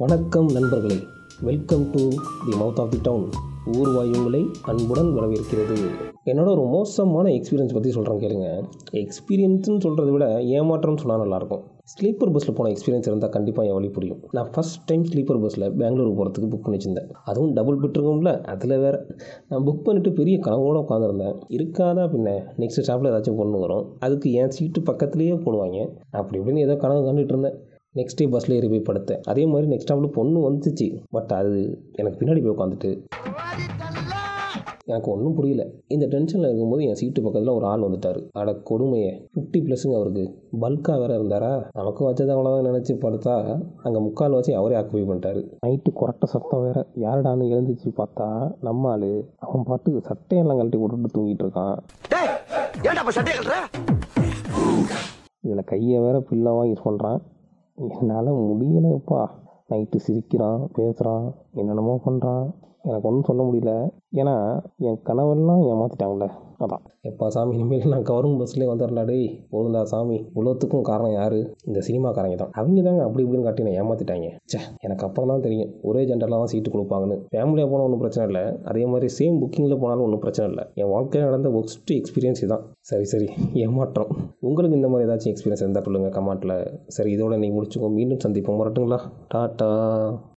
வணக்கம் நண்பர்களே. Welcome to the mouth of the town ஊர்வாய் உங்களை அன்புடன் வரவேற்கிறது. என்னோட ஒரு மோசமான எக்ஸ்பீரியன்ஸ் பற்றி சொல்கிறேன் கேளுங்க. எக்ஸ்பீரியன்ஸ்னு சொல்கிறத விட ஏமாற்றம்னு சொன்னால் நல்லாயிருக்கும். ஸ்லீப்பர் பஸ்ஸில் போன எக்ஸ்பீரியன்ஸ் இருந்தால் கண்டிப்பாக என் வழி புரியும். நான் ஃபஸ்ட் டைம் ஸ்லீப்பர் பஸ்ஸில் பெங்களூர் போகிறதுக்கு புக் பண்ணிச்சிருந்தேன் அதுவும் டபுள் பெட்ருக்கும்ல அதில் வேறு நான் புக் பண்ணிவிட்டு பெரிய கனவோடு உட்காந்துருந்தேன் இருக்காதா பின்ன? நெக்ஸ்ட் ஸ்டாப்பில் ஏதாச்சும் பொண்ணு வரும். அதுக்கு என் சீட்டு பக்கத்துலேயே போடுவாங்க. அப்படி இப்படின்னு ஏதோ கனவு கண்டுட்டு இருந்தேன். நெக்ஸ்ட் டே பஸ்ஸில் ஏறி போய் படுத்தேன். அதே மாதிரி நெக்ஸ்ட் ஸ்டாப்பில் பொண்ணு வந்துச்சு. பட் அது எனக்கு பின்னாடி போய் உட்காந்துட்டு எனக்கு ஒன்றும் புரியல. இந்த டென்ஷனில் இருக்கும்போது என் சீட்டு பக்கத்தில் ஒரு ஆள் வந்துட்டார். அட கொடுமையே. ஃபிஃப்டி ப்ளஸ்ஸுங்க அவருக்கு. பல்காக வேற இருந்தாரா? நமக்கும் வச்சது அவ்வளோதான் நினச்சி படுத்தா அங்கே முக்கால் வச்சு அவரே ஆக்குபை பண்ணிட்டாரு. நைட்டு கொரட்டை சத்தம் வேற. யாருடான்னு எழுந்துச்சு பார்த்தா நம்ம ஆள். அவன் பாட்டுக்கு சட்டையெல்லாம் கழட்டி போட்டுட்டு தூங்கிட்டு இருக்கான். இதில் கையை வேற பில்லாவாக யூஸ் பண்ணுறான் என்னால் முடியலைப்பா நைட்டு சிரிக்கிறான் பேசுகிறான் என்னென்னமோ பண்ணுறான் எனக்கு ஒன்றும் சொல்ல முடியல. ஏன்னா என் கனவெல்லாம் ஏமாற்றிட்டாங்களே அதான். எப்பா சாமி இனிமேல் நான் கவர்மெண்ட் பஸ்லேயே வந்துடுறா டேய். போதுண்டா சாமி. உலகத்துக்கும் காரணம் யார்? இந்த சினிமாக்காரங்க தான். அவங்க தாங்க அப்படி இப்படின்னு காட்டி நான் ஏமாற்றிட்டாங்க ச்சே எனக்கு அப்புறம் தான் தெரியும். ஒரே ஜெண்டரில் தான் சீட்டு கொடுப்பாங்கன்னு. ஃபேமிலியாக போனால் ஒன்றும் பிரச்சனை இல்லை. அதே மாதிரி சேம் புக்கிங்கில் போனாலும் ஒன்றும் பிரச்சனை இல்லை. என் வாழ்க்கையில் நடந்த ஒஸ்ட் எக்ஸ்பீரியன்ஸ் தான் சரி சரி. ஏமாற்றம். உங்களுக்கு இந்த மாதிரி ஏதாச்சும் எக்ஸ்பீரியன்ஸ் இருந்தால் சொல்லுங்கள் கமெண்ட்டில் சரி இதோட நீங்கள் முடிச்சுக்கோ மீண்டும் சந்திப்போம். வரட்டுங்களா? டாட்டா.